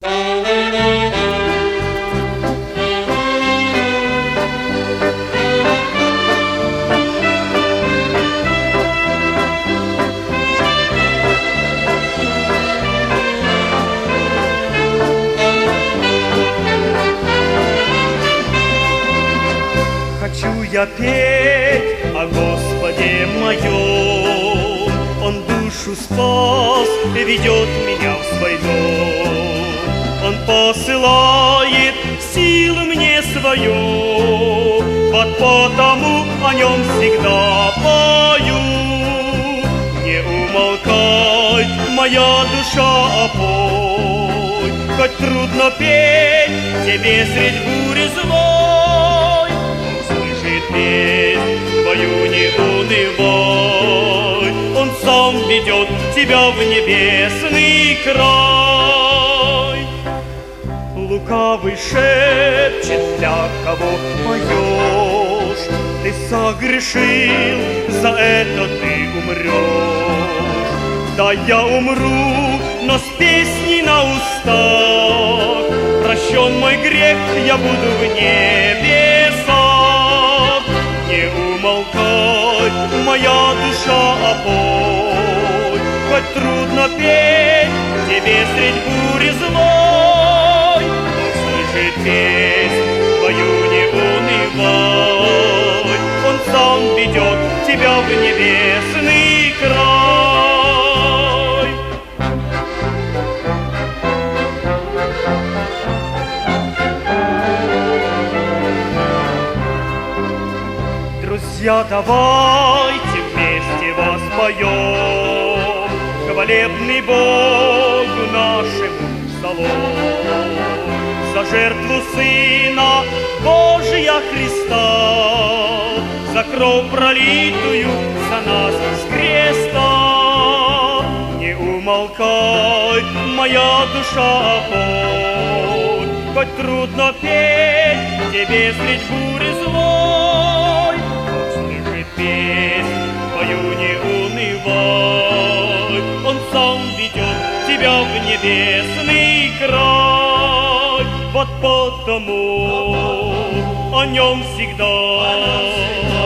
Хочу я петь о Господе моем, Он душу спас и ведет меня в свой дом. Он посылает силы мне свою, вот потому о нем всегда пою. Не умолкай, моя душа, пой, хоть трудно петь тебе средь бури злой. Услышит песнь твою не унывай, Он сам ведет тебя в небесный край. Лукавый шепчет, для кого поешь, Ты согрешил, за это ты умрешь. Да я умру, но с песней на устах, Прощен мой грех, я буду в небесах. Не умолкай, моя душа, опой, Хоть трудно петь тебе средь песнь твою не унывай, Он сам ведет тебя в небесный край. Друзья, давайте вместе воспоем Хвалебный Богу нашему псалом жертву Сына Божия Христа За кровь пролитую за нас с креста. Не умолкай, моя душа, пой Хоть трудно петь тебе средь бури злой. Слышит песнь твою не унывай Он сам ведет тебя в небесный край вот потому о нем всегда.